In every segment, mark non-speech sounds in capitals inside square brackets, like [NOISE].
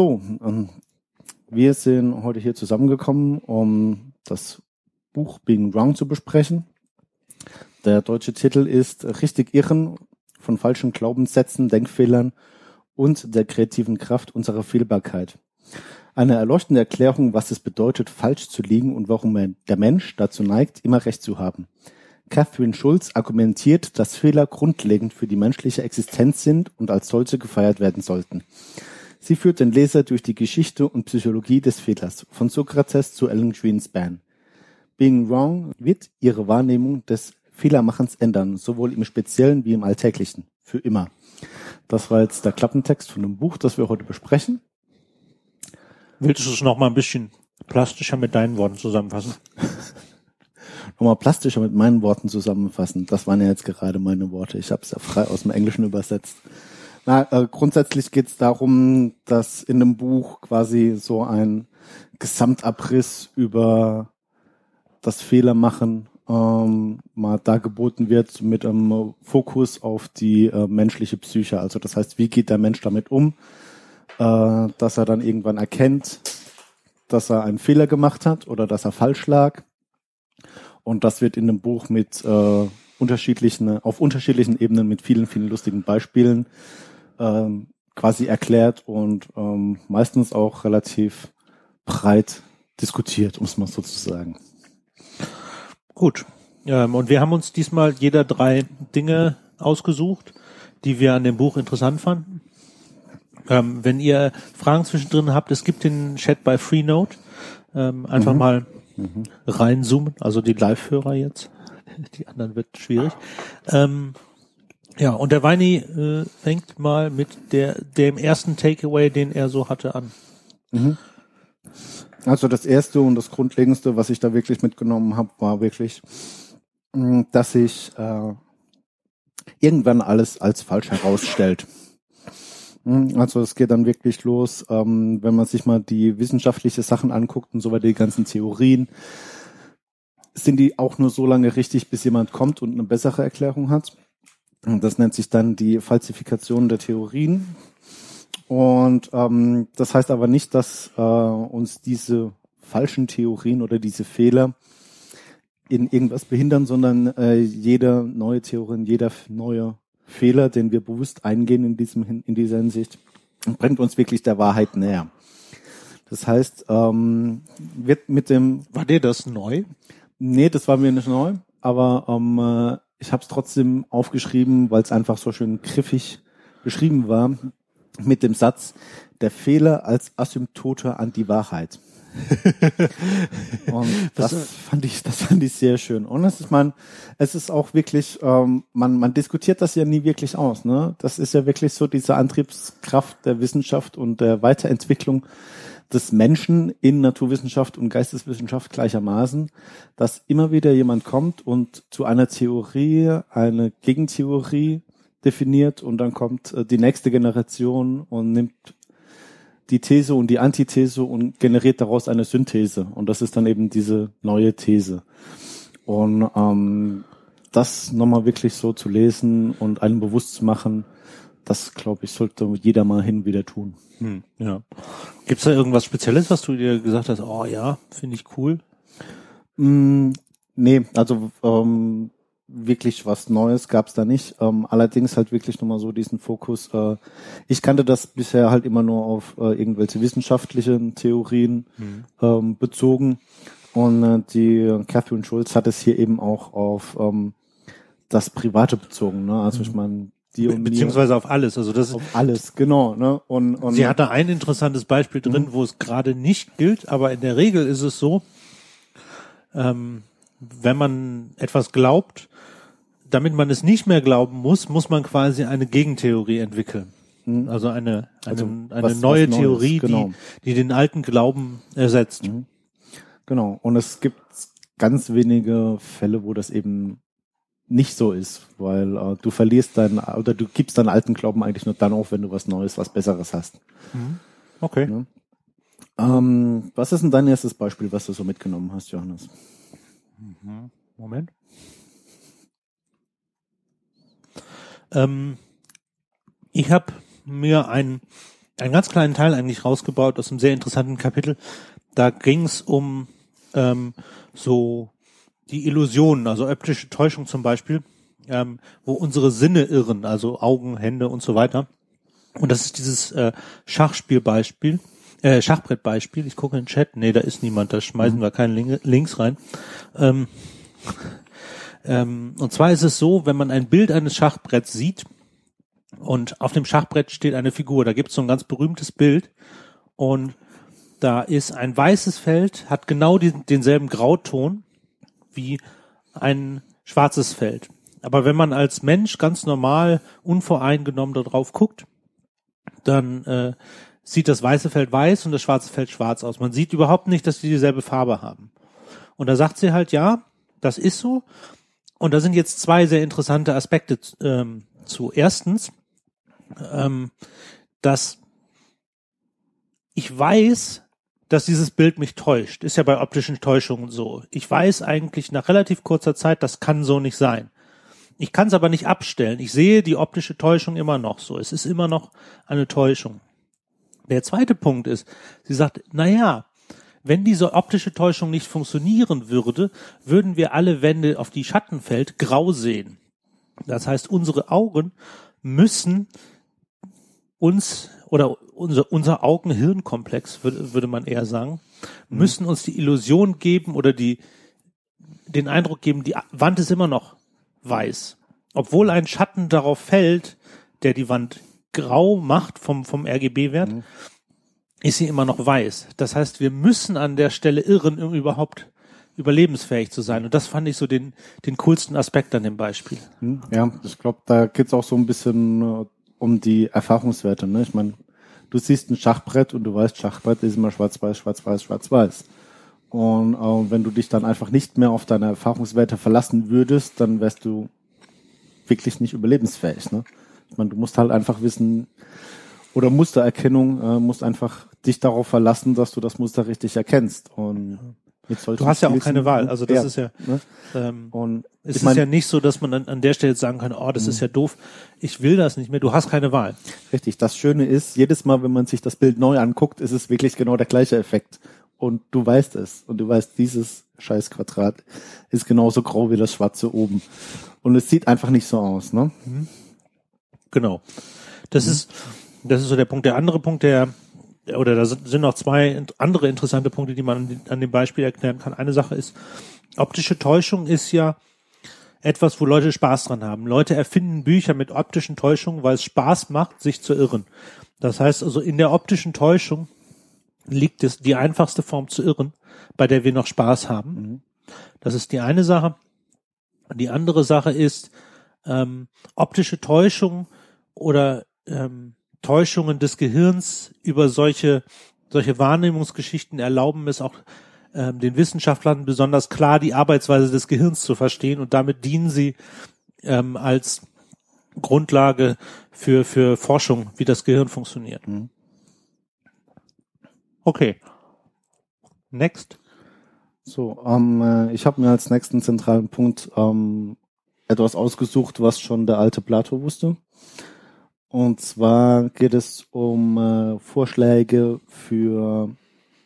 So, ähm, wir sind heute hier zusammengekommen, um das Buch Being Wrong zu besprechen. Der deutsche Titel ist Richtig Irren von falschen Glaubenssätzen, Denkfehlern und der kreativen Kraft unserer Fehlbarkeit. Eine erleuchtende Erklärung, was es bedeutet, falsch zu liegen und warum der Mensch dazu neigt, immer Recht zu haben. Catherine Schulz argumentiert, dass Fehler grundlegend für die menschliche Existenz sind und als solche gefeiert werden sollten. Sie führt den Leser durch die Geschichte und Psychologie des Fehlers, von Sokrates zu Ellen Greenspan. Being Wrong wird ihre Wahrnehmung des Fehlermachens ändern, sowohl im Speziellen wie im Alltäglichen, für immer. Das war jetzt der Klappentext von dem Buch, das wir heute besprechen. Willst du es noch mal ein bisschen plastischer mit deinen Worten zusammenfassen? [LAUGHS] nochmal plastischer mit meinen Worten zusammenfassen. Das waren ja jetzt gerade meine Worte. Ich habe es ja frei aus dem Englischen übersetzt. Na, äh, grundsätzlich geht es darum, dass in dem Buch quasi so ein Gesamtabriss über das Fehlermachen ähm, mal dargeboten wird mit einem Fokus auf die äh, menschliche Psyche. Also das heißt, wie geht der Mensch damit um, äh, dass er dann irgendwann erkennt, dass er einen Fehler gemacht hat oder dass er falsch lag und das wird in dem Buch mit äh, unterschiedlichen, auf unterschiedlichen Ebenen mit vielen, vielen lustigen Beispielen ähm, quasi erklärt und ähm, meistens auch relativ breit diskutiert, um es mal so zu sagen. Gut. Ähm, und wir haben uns diesmal jeder drei Dinge ausgesucht, die wir an dem Buch interessant fanden. Ähm, wenn ihr Fragen zwischendrin habt, es gibt den Chat bei Freenode. Ähm, einfach mhm. mal mhm. reinzoomen, also die Live-Hörer jetzt. [LAUGHS] Die anderen wird schwierig. Ähm, ja, und der Weini äh, fängt mal mit der dem ersten Takeaway, den er so hatte, an. Mhm. Also das erste und das grundlegendste, was ich da wirklich mitgenommen habe, war wirklich, mm, dass sich äh, irgendwann alles als falsch herausstellt. Hm, also es geht dann wirklich los, ähm, wenn man sich mal die wissenschaftliche Sachen anguckt und so weiter, die ganzen Theorien, sind die auch nur so lange richtig, bis jemand kommt und eine bessere Erklärung hat. Das nennt sich dann die Falsifikation der Theorien. Und ähm, das heißt aber nicht, dass äh, uns diese falschen Theorien oder diese Fehler in irgendwas behindern, sondern äh, jede neue Theorie, jeder neue Fehler, den wir bewusst eingehen in diesem in dieser Hinsicht, bringt uns wirklich der Wahrheit näher. Das heißt, ähm, wird mit dem war dir das neu? Nee, das war mir nicht neu, aber ähm, äh, ich habe es trotzdem aufgeschrieben, weil es einfach so schön griffig beschrieben war mit dem Satz: Der Fehler als Asymptote an die Wahrheit. [LAUGHS] und das, das, fand ich, das fand ich sehr schön. Und es ist man, es ist auch wirklich, ähm, man, man diskutiert das ja nie wirklich aus. Ne? Das ist ja wirklich so diese Antriebskraft der Wissenschaft und der Weiterentwicklung des Menschen in Naturwissenschaft und Geisteswissenschaft gleichermaßen, dass immer wieder jemand kommt und zu einer Theorie eine Gegentheorie definiert und dann kommt äh, die nächste Generation und nimmt die These und die Antithese und generiert daraus eine Synthese. Und das ist dann eben diese neue These. Und ähm, das nochmal wirklich so zu lesen und einem bewusst zu machen, das glaube ich, sollte jeder mal hin wieder tun. Hm, ja. Gibt's da irgendwas Spezielles, was du dir gesagt hast, oh ja, finde ich cool? Mm, nee, also ähm, wirklich was Neues gab's da nicht. Ähm, allerdings halt wirklich nochmal so diesen Fokus. Äh, ich kannte das bisher halt immer nur auf äh, irgendwelche wissenschaftlichen Theorien mhm. ähm, bezogen. Und äh, die Catherine Schulz hat es hier eben auch auf ähm, das Private bezogen. Ne? Also mhm. ich meine, die und beziehungsweise auf alles. Also das auf alles, genau. Ne? Und, und sie hatte ein interessantes Beispiel drin, mhm. wo es gerade nicht gilt, aber in der Regel ist es so, ähm, wenn man etwas glaubt, damit man es nicht mehr glauben muss, muss man quasi eine Gegentheorie entwickeln. Mhm. Also eine, eine, also eine was, neue was Theorie, genau. die, die den alten Glauben ersetzt. Mhm. Genau. Und es gibt ganz wenige Fälle, wo das eben nicht so ist, weil äh, du verlierst deinen oder du gibst deinen alten Glauben eigentlich nur dann auf, wenn du was Neues, was Besseres hast. Mhm. Okay. Ja? Ähm, was ist denn dein erstes Beispiel, was du so mitgenommen hast, Johannes? Mhm. Moment. Ähm, ich habe mir ein einen ganz kleinen Teil eigentlich rausgebaut aus einem sehr interessanten Kapitel. Da ging es um ähm, so die Illusionen, also optische Täuschung zum Beispiel, ähm, wo unsere Sinne irren, also Augen, Hände und so weiter. Und das ist dieses äh, Schachspielbeispiel, äh, Schachbrettbeispiel. Ich gucke in den Chat. Nee, da ist niemand, da schmeißen mhm. wir keinen Link Links rein. Ähm, ähm, und zwar ist es so, wenn man ein Bild eines Schachbretts sieht und auf dem Schachbrett steht eine Figur, da gibt es so ein ganz berühmtes Bild und da ist ein weißes Feld, hat genau die, denselben Grauton wie ein schwarzes Feld. Aber wenn man als Mensch ganz normal, unvoreingenommen darauf guckt, dann äh, sieht das weiße Feld weiß und das schwarze Feld schwarz aus. Man sieht überhaupt nicht, dass die dieselbe Farbe haben. Und da sagt sie halt, ja, das ist so. Und da sind jetzt zwei sehr interessante Aspekte ähm, zu. Erstens, ähm, dass ich weiß, dass dieses Bild mich täuscht. Ist ja bei optischen Täuschungen so. Ich weiß eigentlich nach relativ kurzer Zeit, das kann so nicht sein. Ich kann es aber nicht abstellen. Ich sehe die optische Täuschung immer noch so. Es ist immer noch eine Täuschung. Der zweite Punkt ist, sie sagt, na ja, wenn diese optische Täuschung nicht funktionieren würde, würden wir alle Wände, auf die Schatten fällt, grau sehen. Das heißt, unsere Augen müssen uns oder unser, unser Augen-Hirn-Komplex, würde, würde man eher sagen, mhm. müssen uns die Illusion geben oder die, den Eindruck geben, die Wand ist immer noch weiß. Obwohl ein Schatten darauf fällt, der die Wand grau macht vom, vom RGB-Wert, mhm ist sie immer noch weiß. Das heißt, wir müssen an der Stelle irren, um überhaupt überlebensfähig zu sein. Und das fand ich so den, den coolsten Aspekt an dem Beispiel. Hm, ja, ich glaube, da geht's auch so ein bisschen äh, um die Erfahrungswerte. Ne? Ich meine, du siehst ein Schachbrett und du weißt, Schachbrett ist immer schwarz-weiß, schwarz-weiß, schwarz-weiß. Und äh, wenn du dich dann einfach nicht mehr auf deine Erfahrungswerte verlassen würdest, dann wärst du wirklich nicht überlebensfähig. Ne? Ich meine, du musst halt einfach wissen, oder Mustererkennung, äh, musst einfach dich darauf verlassen, dass du das Muster richtig erkennst. Und du hast ja auch keine Wahl. Also das ja, ist ja, ne? ähm, und es ist mein, ja nicht so, dass man an, an der Stelle sagen kann, oh, das ist mhm. ja doof. Ich will das nicht mehr. Du hast keine Wahl. Richtig. Das Schöne ist, jedes Mal, wenn man sich das Bild neu anguckt, ist es wirklich genau der gleiche Effekt. Und du weißt es. Und du weißt, dieses scheiß Quadrat ist genauso grau wie das schwarze oben. Und es sieht einfach nicht so aus, ne? Mhm. Genau. Das mhm. ist, das ist so der Punkt. Der andere Punkt, der oder da sind noch zwei andere interessante Punkte, die man an dem Beispiel erklären kann. Eine Sache ist, optische Täuschung ist ja etwas, wo Leute Spaß dran haben. Leute erfinden Bücher mit optischen Täuschungen, weil es Spaß macht, sich zu irren. Das heißt also, in der optischen Täuschung liegt es die einfachste Form zu irren, bei der wir noch Spaß haben. Mhm. Das ist die eine Sache. Die andere Sache ist ähm, optische Täuschung oder ähm, Täuschungen des Gehirns über solche, solche Wahrnehmungsgeschichten erlauben es auch ähm, den Wissenschaftlern besonders klar die Arbeitsweise des Gehirns zu verstehen und damit dienen sie ähm, als Grundlage für, für Forschung, wie das Gehirn funktioniert. Mhm. Okay. Next. So, ähm, äh, ich habe mir als nächsten zentralen Punkt ähm, etwas ausgesucht, was schon der alte Plato wusste. Und zwar geht es um äh, Vorschläge für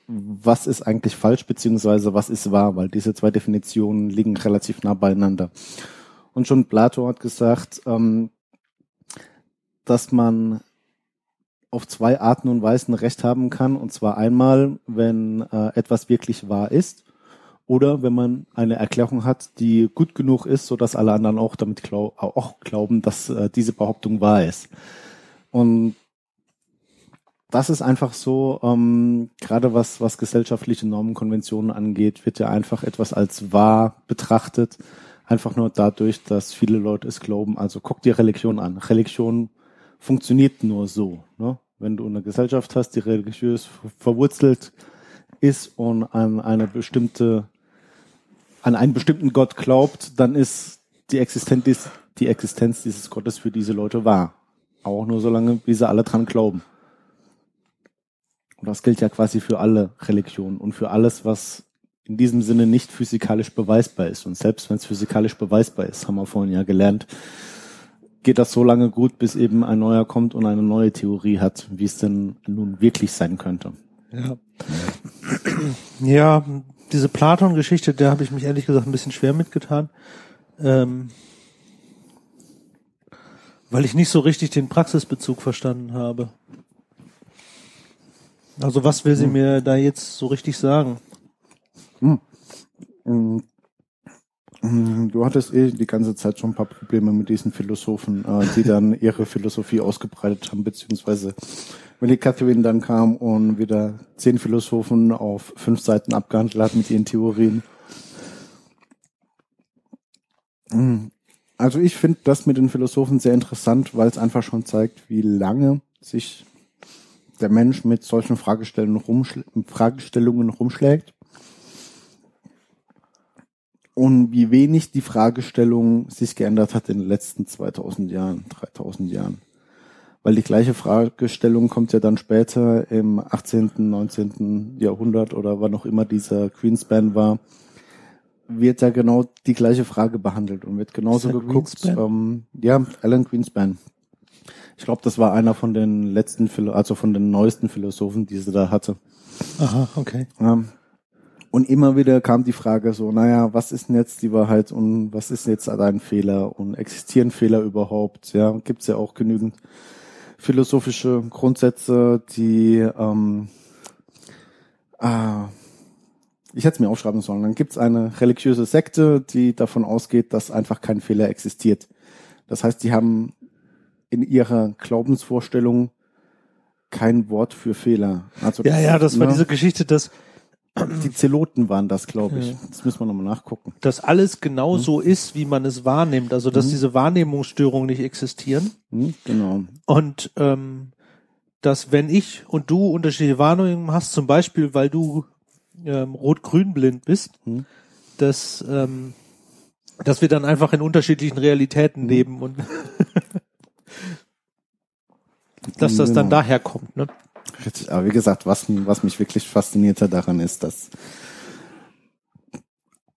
was ist eigentlich falsch beziehungsweise was ist wahr, weil diese zwei Definitionen liegen relativ nah beieinander. Und schon Plato hat gesagt, ähm, dass man auf zwei Arten und Weisen Recht haben kann. Und zwar einmal, wenn äh, etwas wirklich wahr ist oder wenn man eine Erklärung hat, die gut genug ist, so dass alle anderen auch damit glaub, auch glauben, dass äh, diese Behauptung wahr ist. Und das ist einfach so, ähm, gerade was, was gesellschaftliche Normenkonventionen angeht, wird ja einfach etwas als wahr betrachtet. Einfach nur dadurch, dass viele Leute es glauben. Also guck dir Religion an. Religion funktioniert nur so. Ne? Wenn du eine Gesellschaft hast, die religiös verwurzelt ist und an eine bestimmte an einen bestimmten Gott glaubt, dann ist die Existenz, die Existenz dieses Gottes für diese Leute wahr. Auch nur so lange, wie sie alle dran glauben. Und das gilt ja quasi für alle Religionen und für alles, was in diesem Sinne nicht physikalisch beweisbar ist. Und selbst wenn es physikalisch beweisbar ist, haben wir vorhin ja gelernt, geht das so lange gut, bis eben ein neuer kommt und eine neue Theorie hat, wie es denn nun wirklich sein könnte. Ja. Ja, diese Platon-Geschichte, da habe ich mich ehrlich gesagt ein bisschen schwer mitgetan. Ähm, weil ich nicht so richtig den Praxisbezug verstanden habe. Also was will sie hm. mir da jetzt so richtig sagen? Hm. Hm. Du hattest eh die ganze Zeit schon ein paar Probleme mit diesen Philosophen, äh, die dann [LAUGHS] ihre Philosophie ausgebreitet haben, beziehungsweise Willie Catherine dann kam und wieder zehn Philosophen auf fünf Seiten abgehandelt hat mit ihren Theorien. Hm. Also ich finde das mit den Philosophen sehr interessant, weil es einfach schon zeigt, wie lange sich der Mensch mit solchen Fragestellungen, rumschl Fragestellungen rumschlägt und wie wenig die Fragestellung sich geändert hat in den letzten 2000 Jahren, 3000 Jahren. Weil die gleiche Fragestellung kommt ja dann später im 18., 19. Jahrhundert oder wann auch immer dieser Queenspan war, wird ja genau die gleiche Frage behandelt und wird genauso geguckt. Ähm, ja, Alan Greenspan. Ich glaube, das war einer von den letzten, also von den neuesten Philosophen, die sie da hatte. Aha, okay. Ähm, und immer wieder kam die Frage so, naja, was ist denn jetzt die Wahrheit und was ist jetzt ein Fehler und existieren Fehler überhaupt? Ja, gibt's ja auch genügend philosophische Grundsätze, die ähm, äh, ich hätte es mir aufschreiben sollen. Dann gibt es eine religiöse Sekte, die davon ausgeht, dass einfach kein Fehler existiert. Das heißt, die haben in ihrer Glaubensvorstellung kein Wort für Fehler. Also ja, ja, das war ne? diese Geschichte, dass die Zeloten waren das, glaube ich. Das müssen wir nochmal nachgucken. Dass alles genau hm. so ist, wie man es wahrnimmt. Also, dass hm. diese Wahrnehmungsstörungen nicht existieren. Hm, genau. Und ähm, dass wenn ich und du unterschiedliche Wahrnehmungen hast, zum Beispiel, weil du ähm, rot-grün blind bist, hm. dass, ähm, dass wir dann einfach in unterschiedlichen Realitäten hm. leben und [LAUGHS] dass das dann genau. daher kommt. Ne? Aber wie gesagt, was, was mich wirklich fasziniert hat daran ist, dass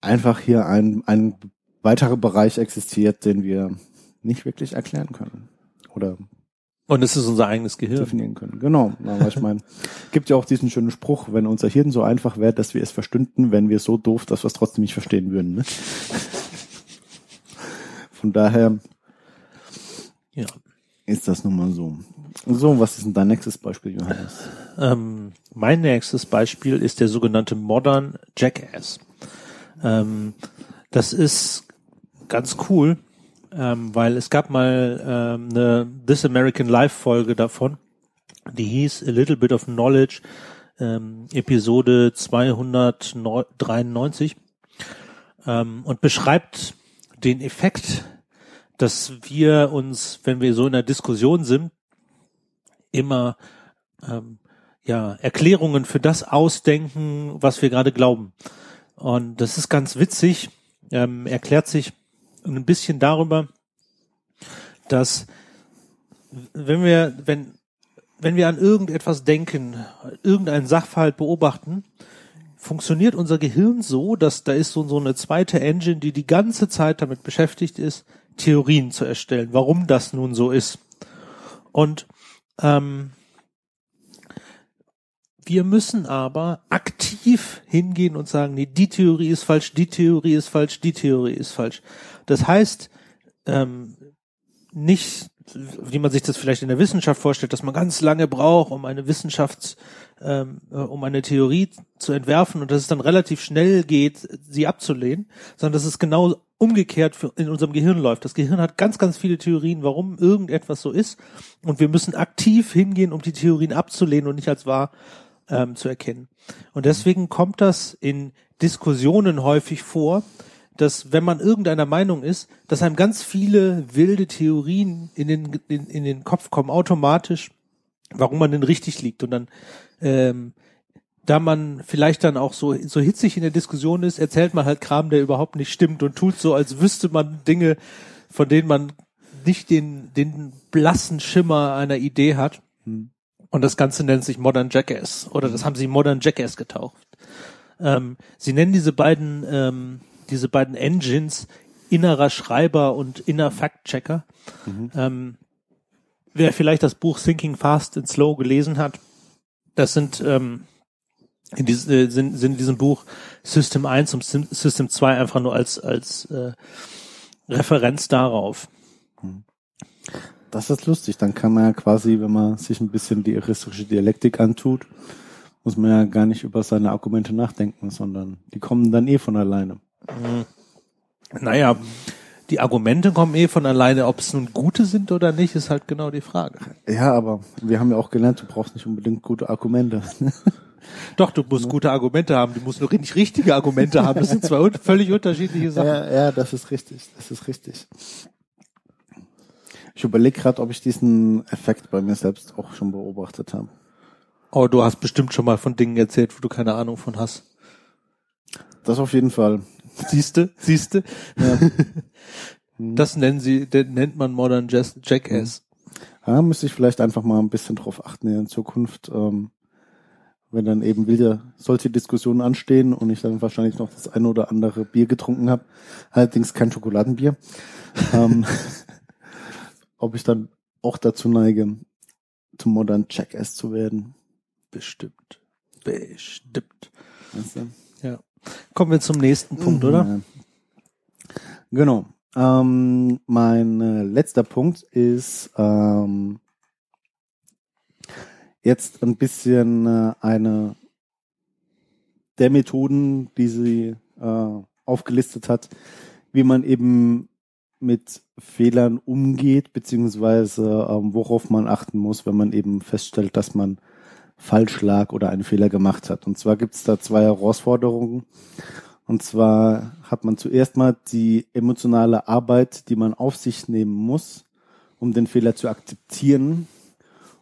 einfach hier ein, ein weiterer Bereich existiert, den wir nicht wirklich erklären können. Oder und es ist unser eigenes Gehirn. Definieren können. Genau. Aber ich meine, [LAUGHS] gibt ja auch diesen schönen Spruch, wenn unser Hirn so einfach wäre, dass wir es verstünden, wenn wir so doof, dass wir es trotzdem nicht verstehen würden. Ne? [LAUGHS] Von daher ja. Ist das nun mal so. So, was ist denn dein nächstes Beispiel, Johannes? Ähm, mein nächstes Beispiel ist der sogenannte Modern Jackass. Ähm, das ist ganz cool ähm, weil es gab mal ähm, eine This American Life Folge davon, die hieß A Little Bit of Knowledge, ähm, Episode 293 ähm, und beschreibt den Effekt, dass wir uns, wenn wir so in einer Diskussion sind, immer ähm, ja Erklärungen für das ausdenken, was wir gerade glauben. Und das ist ganz witzig. Ähm, erklärt sich ein bisschen darüber, dass wenn wir, wenn, wenn wir an irgendetwas denken, irgendeinen Sachverhalt beobachten, funktioniert unser Gehirn so, dass da ist so, so eine zweite Engine, die die ganze Zeit damit beschäftigt ist, Theorien zu erstellen, warum das nun so ist. Und ähm, wir müssen aber aktiv hingehen und sagen, nee, die Theorie ist falsch, die Theorie ist falsch, die Theorie ist falsch. Das heißt, ähm, nicht, wie man sich das vielleicht in der Wissenschaft vorstellt, dass man ganz lange braucht, um eine Wissenschaft, ähm, äh, um eine Theorie zu entwerfen und dass es dann relativ schnell geht, sie abzulehnen, sondern dass es genau umgekehrt in unserem Gehirn läuft. Das Gehirn hat ganz, ganz viele Theorien, warum irgendetwas so ist und wir müssen aktiv hingehen, um die Theorien abzulehnen und nicht als wahr ähm, zu erkennen. Und deswegen kommt das in Diskussionen häufig vor, dass wenn man irgendeiner Meinung ist, dass einem ganz viele wilde Theorien in den, in, in den Kopf kommen, automatisch, warum man denn richtig liegt. Und dann, ähm, da man vielleicht dann auch so, so hitzig in der Diskussion ist, erzählt man halt Kram, der überhaupt nicht stimmt und tut so, als wüsste man Dinge, von denen man nicht den, den blassen Schimmer einer Idee hat. Hm. Und das Ganze nennt sich Modern Jackass. Oder das haben sie Modern Jackass getauft. Ähm, sie nennen diese beiden ähm, diese beiden Engines innerer Schreiber und inner Fact-Checker. Mhm. Ähm, wer vielleicht das Buch Thinking Fast and Slow gelesen hat, das sind, ähm, in diesem, äh, sind, sind in diesem Buch System 1 und System 2 einfach nur als, als äh, Referenz darauf. Das ist lustig. Dann kann man ja quasi, wenn man sich ein bisschen die aristische Dialektik antut, muss man ja gar nicht über seine Argumente nachdenken, sondern die kommen dann eh von alleine. Naja, die Argumente kommen eh von alleine. Ob es nun gute sind oder nicht, ist halt genau die Frage. Ja, aber wir haben ja auch gelernt, du brauchst nicht unbedingt gute Argumente. [LAUGHS] Doch, du musst gute Argumente haben. Du musst nur nicht richtige Argumente haben. Das sind zwei un völlig unterschiedliche Sachen. Ja, ja, das ist richtig. Das ist richtig. Ich überlege gerade, ob ich diesen Effekt bei mir selbst auch schon beobachtet habe. Oh, du hast bestimmt schon mal von Dingen erzählt, wo du keine Ahnung von hast. Das auf jeden Fall. Siehste, siehste. Ja. [LAUGHS] Das nennen sie, nennt man Modern Jazz Jackass. Ja, müsste ich vielleicht einfach mal ein bisschen drauf achten in Zukunft, ähm, wenn dann eben wieder solche Diskussionen anstehen und ich dann wahrscheinlich noch das eine oder andere Bier getrunken habe, allerdings kein Schokoladenbier, [LAUGHS] ähm, ob ich dann auch dazu neige, zum Modern Jackass zu werden. Bestimmt. Bestimmt. Weißt du? Kommen wir zum nächsten Punkt, oder? Ja. Genau. Ähm, mein äh, letzter Punkt ist ähm, jetzt ein bisschen äh, eine der Methoden, die sie äh, aufgelistet hat, wie man eben mit Fehlern umgeht, beziehungsweise ähm, worauf man achten muss, wenn man eben feststellt, dass man falsch lag oder einen Fehler gemacht hat. Und zwar gibt es da zwei Herausforderungen. Und zwar hat man zuerst mal die emotionale Arbeit, die man auf sich nehmen muss, um den Fehler zu akzeptieren,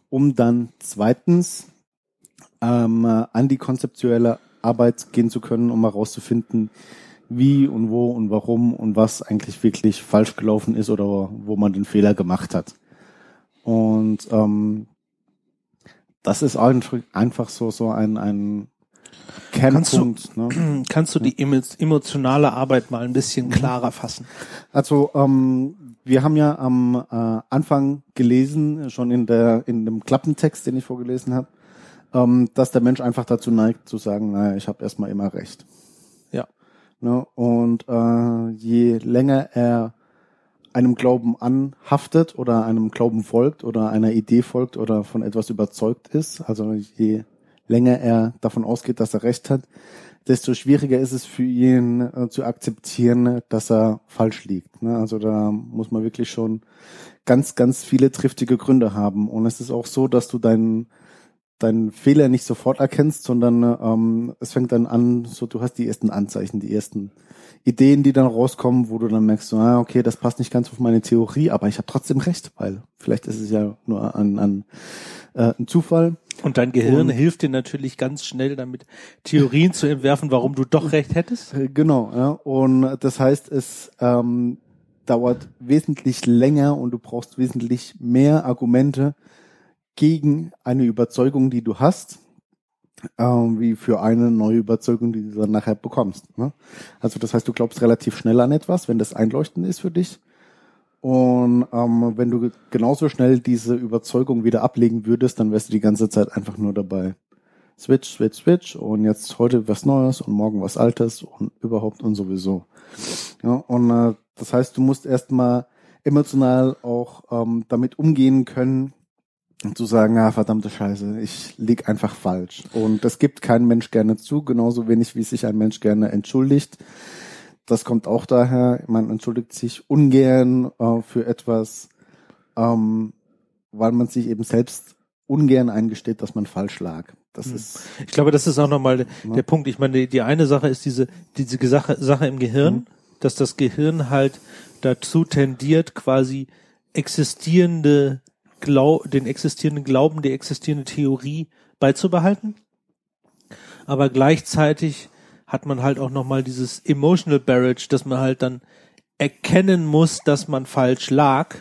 um dann zweitens ähm, an die konzeptuelle Arbeit gehen zu können, um herauszufinden, wie und wo und warum und was eigentlich wirklich falsch gelaufen ist oder wo man den Fehler gemacht hat. Und ähm, das ist einfach so so ein, ein Kannst du- Kernpunkt. ne? [CLEARS THROAT] Kannst du die emo- emotionale Arbeit mal ein bisschen klarer fassen? Also ähm, wir haben ja am äh, Anfang gelesen, schon in der in dem Klappentext, den ich vorgelesen habe, ähm, dass der Mensch einfach dazu neigt zu sagen, naja, ich habe erstmal immer recht. Ja. Ne? Und äh, je länger er einem Glauben anhaftet oder einem Glauben folgt oder einer Idee folgt oder von etwas überzeugt ist, also je länger er davon ausgeht, dass er recht hat, desto schwieriger ist es für ihn äh, zu akzeptieren, dass er falsch liegt. Ne? Also da muss man wirklich schon ganz, ganz viele triftige Gründe haben. Und es ist auch so, dass du deinen deinen Fehler nicht sofort erkennst, sondern ähm, es fängt dann an, so du hast die ersten Anzeichen, die ersten Ideen, die dann rauskommen, wo du dann merkst, so, ah, okay, das passt nicht ganz auf meine Theorie, aber ich habe trotzdem recht, weil vielleicht ist es ja nur an, an äh, ein Zufall. Und dein Gehirn Und- hilft dir natürlich ganz schnell damit, Theorien zu entwerfen, warum du doch recht hättest. Äh, Genau, ja. Und das heißt, es ähm, dauert wesentlich länger und du brauchst wesentlich mehr Argumente gegen eine Überzeugung, die du hast, ähm, wie für eine neue Überzeugung, die du dann nachher bekommst. Ne? Also das heißt, du glaubst relativ schnell an etwas, wenn das einleuchtend ist für dich. Und ähm, wenn du genauso schnell diese Überzeugung wieder ablegen würdest, dann wärst du die ganze Zeit einfach nur dabei. Switch, Switch, Switch und jetzt heute was Neues und morgen was Altes und überhaupt und sowieso. Ja, und äh, das heißt, du musst erstmal emotional auch ähm, damit umgehen können und zu sagen, ah, verdammte Scheiße, ich lieg einfach falsch. Und das gibt kein Mensch gerne zu, genauso wenig wie sich ein Mensch gerne entschuldigt. Das kommt auch daher, man entschuldigt sich ungern äh, für etwas, ähm, weil man sich eben selbst ungern eingesteht, dass man falsch lag. Das ist Ich glaube, das ist auch nochmal der, der Punkt. Ich meine, die, die eine Sache ist diese, diese Sache, Sache im Gehirn, Mhm. dass das Gehirn halt dazu tendiert, quasi existierende Glau den existierenden Glauben, die existierende Theorie beizubehalten. Aber gleichzeitig hat man halt auch nochmal dieses Emotional Barrage, dass man halt dann erkennen muss, dass man falsch lag.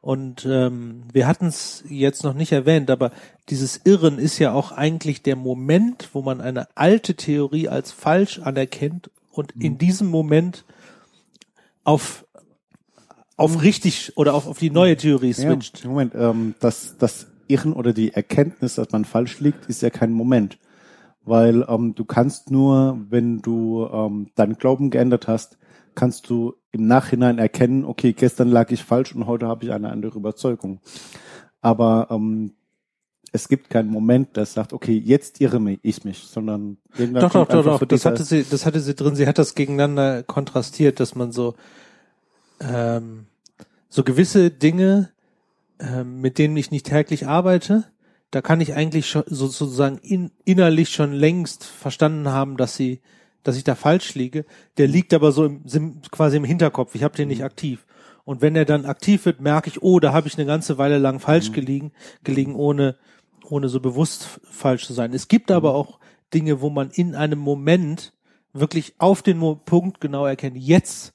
Und ähm, wir hatten es jetzt noch nicht erwähnt, aber dieses Irren ist ja auch eigentlich der Moment, wo man eine alte Theorie als falsch anerkennt und in diesem Moment auf auf richtig oder auf, auf die neue Theorie switcht. Ja, Moment, ähm, das, das Irren oder die Erkenntnis, dass man falsch liegt, ist ja kein Moment. Weil ähm, du kannst nur, wenn du ähm, deinen Glauben geändert hast, kannst du im Nachhinein erkennen, okay, gestern lag ich falsch und heute habe ich eine andere Überzeugung. Aber ähm, es gibt keinen Moment, der sagt, okay, jetzt irre ich mich, sondern irgendwann doch, doch, doch, doch. Das hatte sie, das hatte sie drin. Sie hat das gegeneinander kontrastiert, dass man so ähm, so gewisse Dinge, ähm, mit denen ich nicht täglich arbeite, da kann ich eigentlich schon sozusagen in, innerlich schon längst verstanden haben, dass sie, dass ich da falsch liege. Der liegt aber so im, quasi im Hinterkopf. Ich habe den nicht mhm. aktiv. Und wenn er dann aktiv wird, merke ich, oh, da habe ich eine ganze Weile lang falsch mhm. gelegen, gelegen, ohne, ohne so bewusst falsch zu sein. Es gibt aber mhm. auch Dinge, wo man in einem Moment wirklich auf den Punkt genau erkennt, jetzt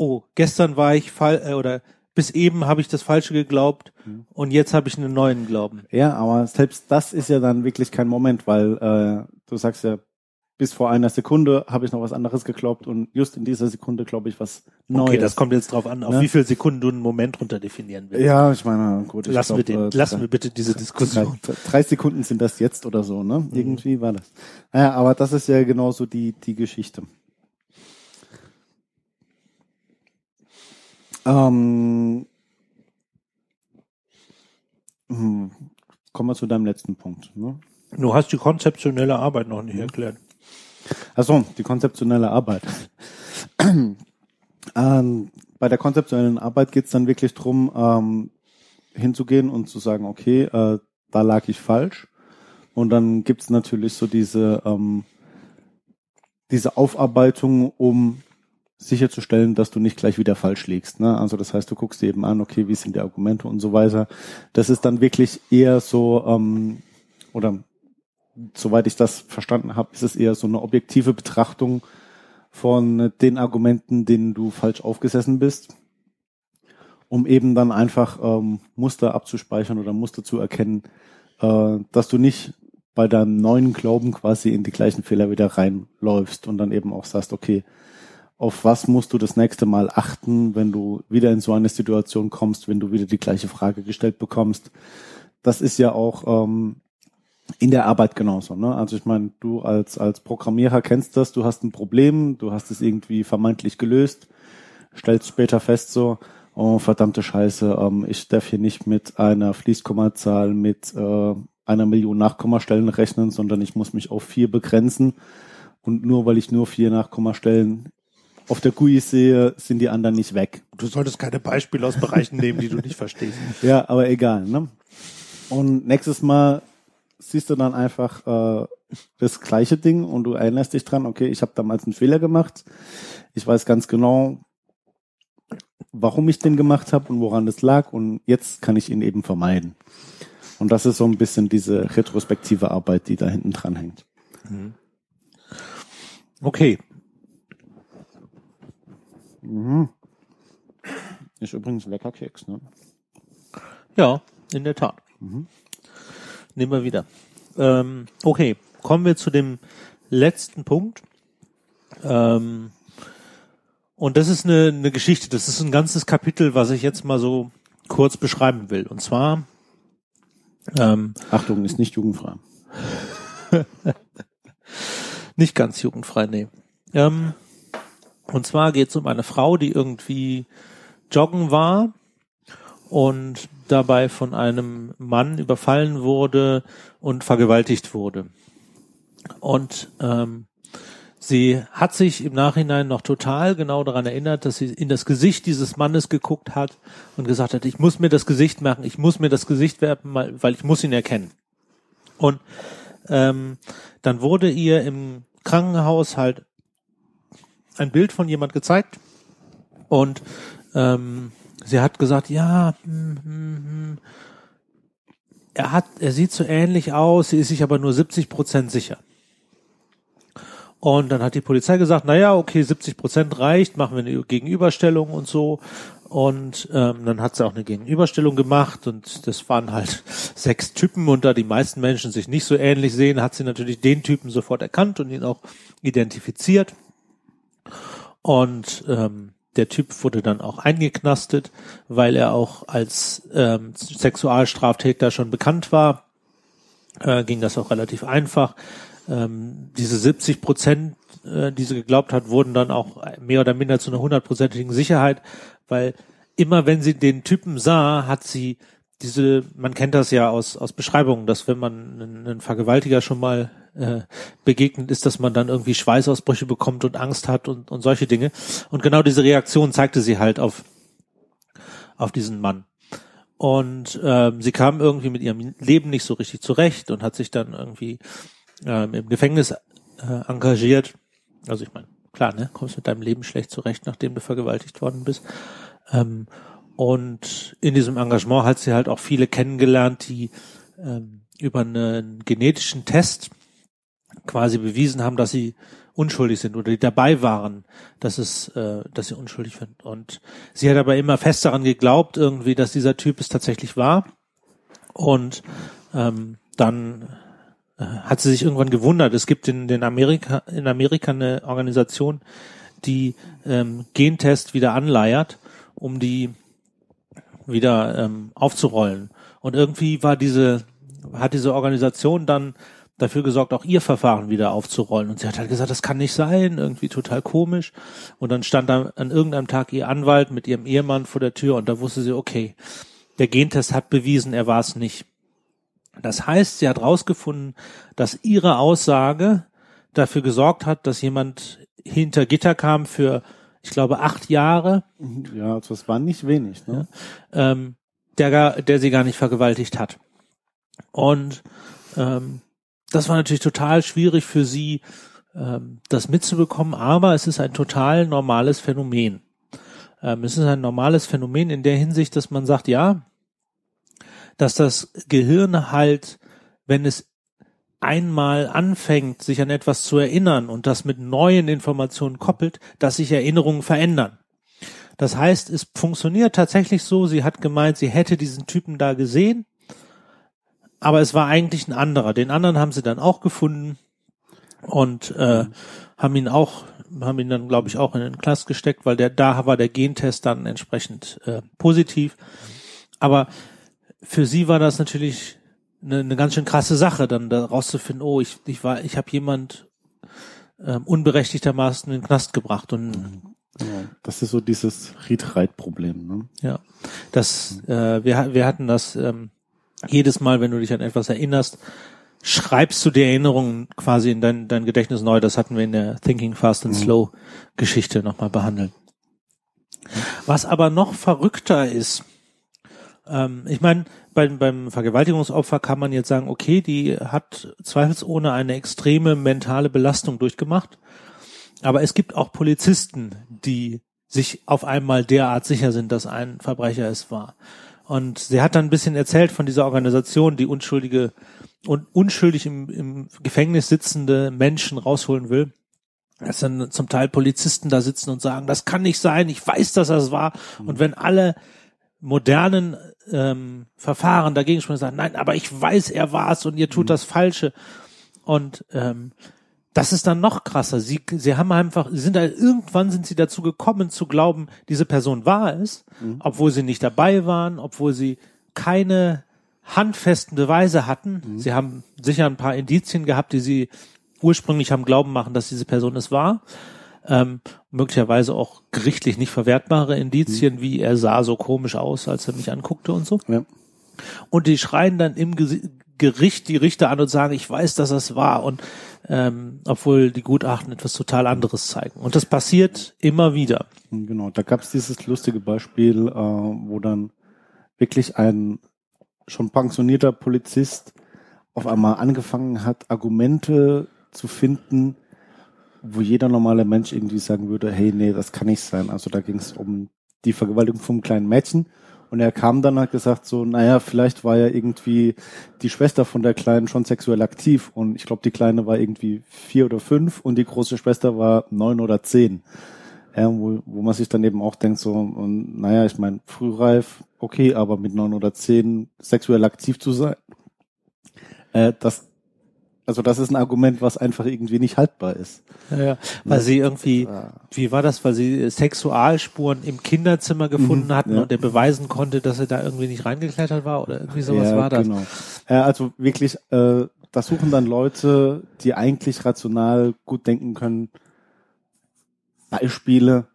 oh, gestern war ich fall äh, oder bis eben habe ich das Falsche geglaubt mhm. und jetzt habe ich einen neuen Glauben. Ja, aber selbst das ist ja dann wirklich kein Moment, weil äh, du sagst ja, bis vor einer Sekunde habe ich noch was anderes geglaubt und just in dieser Sekunde glaube ich was Neues. Okay, das kommt jetzt drauf an, auf ne? wie viele Sekunden du einen Moment runter definieren willst. Ja, ich meine, gut. Ich lassen, glaub, wir, den, äh, lassen wir bitte diese Diskussion. Drei, drei, Sekunden sind das jetzt oder so, ne? Mhm. Irgendwie war das. Naja, aber das ist ja genauso die, die Geschichte. Ähm, hm, kommen wir zu deinem letzten Punkt. Ne? Du hast die konzeptionelle Arbeit noch nicht mhm. erklärt. Achso, die konzeptionelle Arbeit. [CLEARS THROAT] ähm, bei der konzeptionellen Arbeit geht es dann wirklich drum, ähm, hinzugehen und zu sagen, okay, äh, da lag ich falsch. Und dann gibt's natürlich so diese, ähm, diese Aufarbeitung, um sicherzustellen, dass du nicht gleich wieder falsch liegst. Ne? Also das heißt, du guckst dir eben an, okay, wie sind die Argumente und so weiter. Das ist dann wirklich eher so, ähm, oder soweit ich das verstanden habe, ist es eher so eine objektive Betrachtung von den Argumenten, denen du falsch aufgesessen bist, um eben dann einfach ähm, Muster abzuspeichern oder Muster zu erkennen, äh, dass du nicht bei deinem neuen Glauben quasi in die gleichen Fehler wieder reinläufst und dann eben auch sagst, okay, auf was musst du das nächste Mal achten, wenn du wieder in so eine Situation kommst, wenn du wieder die gleiche Frage gestellt bekommst. Das ist ja auch ähm, in der Arbeit genauso. Ne? Also ich meine, du als, als Programmierer kennst das, du hast ein Problem, du hast es irgendwie vermeintlich gelöst, stellst später fest so, oh verdammte Scheiße, ähm, ich darf hier nicht mit einer Fließkommazahl mit äh, einer Million Nachkommastellen rechnen, sondern ich muss mich auf vier begrenzen. Und nur weil ich nur vier Nachkommastellen auf der GUI sehe, sind die anderen nicht weg. Du solltest keine Beispiele aus Bereichen nehmen, die du nicht verstehst. [LAUGHS] Ja, aber egal. Ne? Und nächstes Mal siehst du dann einfach äh, das gleiche Ding und du erinnerst dich dran, okay, ich habe damals einen Fehler gemacht. Ich weiß ganz genau, warum ich den gemacht habe und woran das lag und jetzt kann ich ihn eben vermeiden. Und das ist so ein bisschen diese retrospektive Arbeit, die da hinten dran hängt. Mhm. Okay, Mhm. Ist übrigens lecker Keks, ne? Ja, in der Tat. Mhm. Nehmen wir wieder. Ähm, okay, kommen wir zu dem letzten Punkt. Ähm, und das ist eine, eine Geschichte, das ist ein ganzes Kapitel, was ich jetzt mal so kurz beschreiben will. Und zwar ähm, Achtung, ist nicht jugendfrei. [LAUGHS] nicht ganz jugendfrei, nee. Ähm, und zwar geht es um eine Frau, die irgendwie joggen war und dabei von einem Mann überfallen wurde und vergewaltigt wurde. Und ähm, sie hat sich im Nachhinein noch total genau daran erinnert, dass sie in das Gesicht dieses Mannes geguckt hat und gesagt hat, ich muss mir das Gesicht machen, ich muss mir das Gesicht werfen, weil ich muss ihn erkennen. Und ähm, dann wurde ihr im Krankenhaus halt ein Bild von jemand gezeigt und ähm, sie hat gesagt, ja, hm, hm, hm. er hat, er sieht so ähnlich aus, sie ist sich aber nur 70 Prozent sicher. Und dann hat die Polizei gesagt, na ja, okay, 70 Prozent reicht, machen wir eine Gegenüberstellung und so. Und ähm, dann hat sie auch eine Gegenüberstellung gemacht und das waren halt [LAUGHS] sechs Typen und da die meisten Menschen sich nicht so ähnlich sehen, hat sie natürlich den Typen sofort erkannt und ihn auch identifiziert. Und ähm, der Typ wurde dann auch eingeknastet, weil er auch als ähm, Sexualstraftäter schon bekannt war. Äh, ging das auch relativ einfach. Ähm, diese 70 Prozent, äh, die sie geglaubt hat, wurden dann auch mehr oder minder zu einer hundertprozentigen Sicherheit, weil immer wenn sie den Typen sah, hat sie diese, man kennt das ja aus, aus Beschreibungen, dass wenn man einen, einen Vergewaltiger schon mal äh, begegnet ist, dass man dann irgendwie Schweißausbrüche bekommt und Angst hat und, und solche Dinge. Und genau diese Reaktion zeigte sie halt auf, auf diesen Mann. Und ähm, sie kam irgendwie mit ihrem Leben nicht so richtig zurecht und hat sich dann irgendwie ähm, im Gefängnis äh, engagiert. Also ich meine, klar, ne, kommst mit deinem Leben schlecht zurecht, nachdem du vergewaltigt worden bist. Ähm, und in diesem Engagement hat sie halt auch viele kennengelernt, die ähm, über einen genetischen Test quasi bewiesen haben, dass sie unschuldig sind oder die dabei waren, dass es, äh, dass sie unschuldig sind. Und sie hat aber immer fest daran geglaubt, irgendwie, dass dieser Typ es tatsächlich war. Und ähm, dann äh, hat sie sich irgendwann gewundert. Es gibt in, in Amerika in Amerika eine Organisation, die ähm, Gentest wieder anleiert, um die wieder ähm, aufzurollen. Und irgendwie war diese, hat diese Organisation dann dafür gesorgt, auch ihr Verfahren wieder aufzurollen. Und sie hat halt gesagt, das kann nicht sein, irgendwie total komisch. Und dann stand da an irgendeinem Tag ihr Anwalt mit ihrem Ehemann vor der Tür und da wusste sie, okay, der Gentest hat bewiesen, er war es nicht. Das heißt, sie hat rausgefunden, dass ihre Aussage dafür gesorgt hat, dass jemand hinter Gitter kam für ich glaube, acht Jahre. Ja, also das war nicht wenig, ne? Ja, ähm, der, gar, der sie gar nicht vergewaltigt hat. Und ähm, das war natürlich total schwierig für sie, ähm, das mitzubekommen, aber es ist ein total normales Phänomen. Ähm, es ist ein normales Phänomen in der Hinsicht, dass man sagt, ja, dass das Gehirn halt, wenn es einmal anfängt, sich an etwas zu erinnern und das mit neuen Informationen koppelt, dass sich Erinnerungen verändern. Das heißt, es funktioniert tatsächlich so, sie hat gemeint, sie hätte diesen Typen da gesehen, aber es war eigentlich ein anderer. Den anderen haben sie dann auch gefunden und äh, haben ihn auch, haben ihn dann, glaube ich, auch in den Klass gesteckt, weil der da war der Gentest dann entsprechend äh, positiv. Aber für sie war das natürlich eine, eine ganz schön krasse Sache, dann da rauszufinden, oh, ich, ich war, ich habe jemand ähm, unberechtigtermaßen in den Knast gebracht und ja, das ist so dieses Read-Write-Problem. Ne? Ja, das äh, wir wir hatten das ähm, jedes Mal, wenn du dich an etwas erinnerst, schreibst du die Erinnerungen quasi in dein, dein Gedächtnis neu. Das hatten wir in der Thinking Fast and mhm. Slow Geschichte nochmal behandelt. Was aber noch verrückter ist, ähm, ich meine, beim, beim Vergewaltigungsopfer kann man jetzt sagen, okay, die hat zweifelsohne eine extreme mentale Belastung durchgemacht. Aber es gibt auch Polizisten, die sich auf einmal derart sicher sind, dass ein Verbrecher es war. Und sie hat dann ein bisschen erzählt von dieser Organisation, die unschuldige und unschuldig im, im Gefängnis sitzende Menschen rausholen will. Dass dann zum Teil Polizisten da sitzen und sagen, das kann nicht sein, ich weiß, dass das war. Und wenn alle modernen ähm, Verfahren dagegen sprechen sagen, nein, aber ich weiß, er war's und ihr tut mhm. das Falsche. Und ähm, das ist dann noch krasser. Sie, sie haben einfach, sie sind halt, irgendwann sind sie dazu gekommen zu glauben, diese Person war es, mhm. obwohl sie nicht dabei waren, obwohl sie keine handfesten Beweise hatten. Mhm. Sie haben sicher ein paar Indizien gehabt, die sie ursprünglich haben glauben machen, dass diese Person es war ähm, möglicherweise auch gerichtlich nicht verwertbare Indizien, mhm. wie er sah so komisch aus, als er mich anguckte und so. Ja. Und die schreien dann im Gericht die Richter an und sagen, ich weiß, dass das war. Und ähm, obwohl die Gutachten etwas total anderes zeigen. Und das passiert immer wieder. Genau, da gab es dieses lustige Beispiel, äh, wo dann wirklich ein schon pensionierter Polizist auf einmal angefangen hat, Argumente zu finden, wo jeder normale Mensch irgendwie sagen würde, hey, nee, das kann nicht sein. Also da ging es um die Vergewaltigung vom kleinen Mädchen. Und er kam dann hat gesagt so, naja, vielleicht war ja irgendwie die Schwester von der Kleinen schon sexuell aktiv. Und ich glaube, die Kleine war irgendwie vier oder fünf und die große Schwester war neun oder zehn. Ja, wo, wo man sich dann eben auch denkt so, und naja, ich meine, frühreif, okay, aber mit neun oder zehn sexuell aktiv zu sein, äh, das Also das ist ein Argument, was einfach irgendwie nicht haltbar ist. Ja, ja. Weil Ne? sie irgendwie, wie war das, weil sie Sexualspuren im Kinderzimmer gefunden Mhm, hatten ja. und der beweisen konnte, dass er da irgendwie nicht reingeklettert war oder irgendwie sowas war das. Genau. Ja, also wirklich, äh, da suchen dann Leute, die eigentlich rational gut denken können, Beispiele,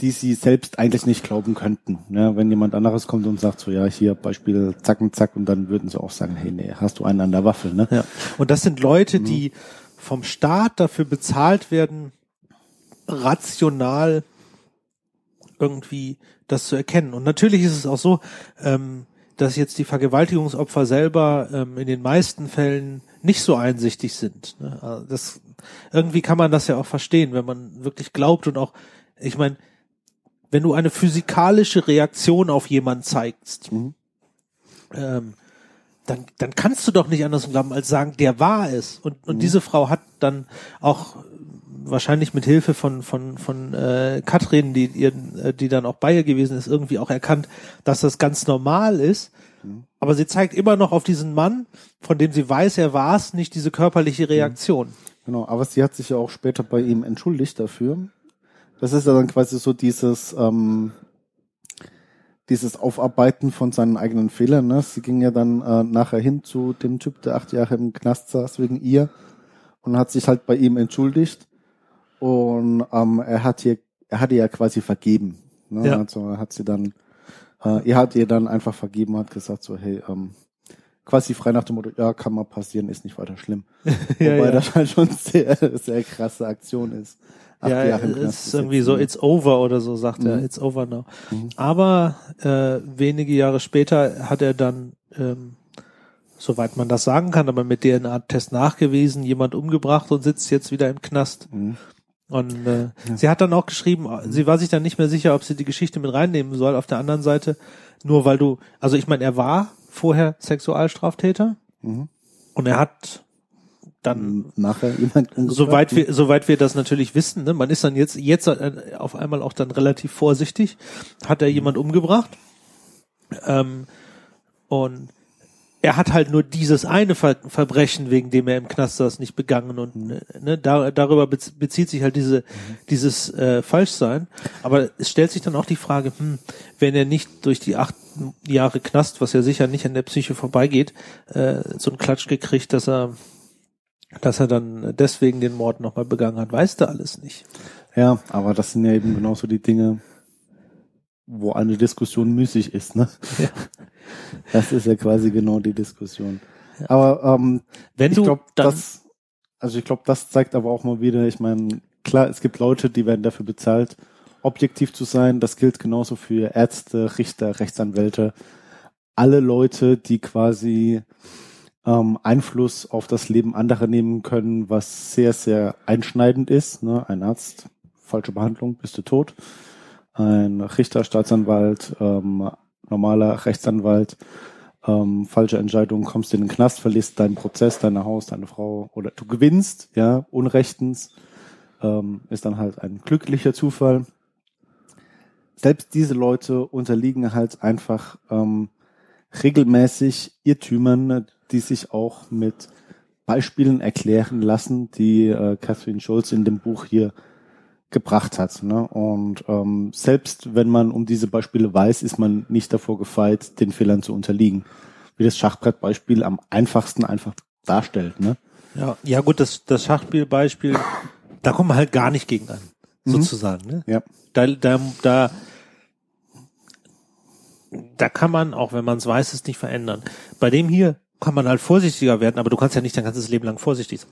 die sie selbst eigentlich nicht glauben könnten. Ja, wenn jemand anderes kommt und sagt so, ja, hier Beispiel, zack und zack, und dann würden sie auch sagen, hey, nee, hast du einen an der Waffe, ne? Ja. Und das sind Leute, Mhm. die vom Staat dafür bezahlt werden, rational irgendwie das zu erkennen. Und natürlich ist es auch so, ähm, dass jetzt die Vergewaltigungsopfer selber ähm, in den meisten Fällen nicht so einsichtig sind. Ne? Also das, irgendwie kann man das ja auch verstehen, wenn man wirklich glaubt und auch, ich meine, wenn du eine physikalische Reaktion auf jemanden zeigst, Mhm. ähm, dann, dann kannst du doch nicht anders glauben, als sagen, der war es. Und, und diese Frau hat dann auch wahrscheinlich mit Hilfe von von von äh, Katrin, die ihr, äh, die dann auch bei ihr gewesen ist, irgendwie auch erkannt, dass das ganz normal ist. Aber sie zeigt immer noch auf diesen Mann, von dem sie weiß, er war es, nicht diese körperliche Reaktion. Genau, aber sie hat sich ja auch später bei ihm entschuldigt dafür. Das ist ja dann quasi so dieses, ähm, dieses Aufarbeiten von seinen eigenen Fehlern. Ne? Sie ging ja dann äh, nachher hin zu dem Typ, der acht Jahre im Knast saß wegen ihr und hat sich halt bei ihm entschuldigt. Und ähm, er hat ihr, er hat ihr ja quasi vergeben. Ne? Ja. Also er hat sie dann, äh, er hat ihr dann einfach vergeben, hat gesagt so, hey, ähm, quasi frei nach dem Motto, ja, kann mal passieren, ist nicht weiter schlimm. [LAUGHS] Ja, Wobei ja. das halt schon [LAUGHS] sehr, sehr krasse Aktion ist. Acht ja, Jahre im es Knast ist irgendwie so, it's over oder so, sagt er, Mhm. it's over now. Aber äh, wenige Jahre später hat er dann, ähm, soweit man das sagen kann, aber mit DNA-Test nachgewiesen, jemand umgebracht und sitzt jetzt wieder im Knast. Mhm. Und äh, sie hat dann auch geschrieben, sie war sich dann nicht mehr sicher, ob sie die Geschichte mit reinnehmen soll. Auf der anderen Seite, nur weil du, also ich meine, er war vorher Sexualstraftäter Mhm. und er hat dann Nachher jemand [LAUGHS] umgebracht. Soweit wir, soweit wir das natürlich wissen, ne? man ist dann jetzt, jetzt äh, auf einmal auch dann relativ vorsichtig. Hat er jemand umgebracht? Ähm, und er hat halt nur dieses eine Ver Verbrechen, wegen dem er im Knast saß, nicht begangen und Mhm. ne, da, darüber bez bezieht sich halt diese, dieses äh, Falschsein. Aber es stellt sich dann auch die Frage, hm, wenn er nicht durch die acht Jahre Knast, was ja sicher nicht an der Psyche vorbeigeht, äh, so einen Klatsch gekriegt, dass er dass er dann deswegen den Mord nochmal begangen hat, weißt du alles nicht. Ja, aber das sind ja eben genauso die Dinge, wo eine Diskussion müßig ist, ne? Ja. [LAUGHS] Das ist ja quasi genau die Diskussion. Aber ähm, Wenn ich du glaube, dann, das, also ich glaube, das zeigt aber auch mal wieder, ich meine, klar, es gibt Leute, die werden dafür bezahlt, objektiv zu sein. Das gilt genauso für Ärzte, Richter, Rechtsanwälte. Alle Leute, die quasi ähm, Einfluss auf das Leben anderer nehmen können, was sehr, sehr einschneidend ist. Ne? Ein Arzt, falsche Behandlung, bist du tot. Ein Richter, Staatsanwalt, ähm, normaler Rechtsanwalt, ähm, falsche Entscheidung, kommst in den Knast, verlierst deinen Prozess, deine Haus, deine Frau oder du gewinnst, ja, unrechtens, ähm, ist dann halt ein glücklicher Zufall. Selbst diese Leute unterliegen halt einfach ähm, regelmäßig Irrtümern, die sich auch mit Beispielen erklären lassen, die äh, Catherine Schulz in dem Buch hier gebracht hat. Ne? Und ähm, selbst wenn man um diese Beispiele weiß, ist man nicht davor gefeit, den Fehlern zu unterliegen. Wie das Schachbrettbeispiel am einfachsten einfach darstellt. Ne? ja, ja gut, das, das Schachspielbeispiel, da kommen wir halt gar nicht gegen an, Mhm. sozusagen. Ne? Ja. Da, da, da, da kann man, auch wenn man es weiß, es nicht verändern. Bei dem hier kann man halt vorsichtiger werden, aber du kannst ja nicht dein ganzes Leben lang vorsichtig sein.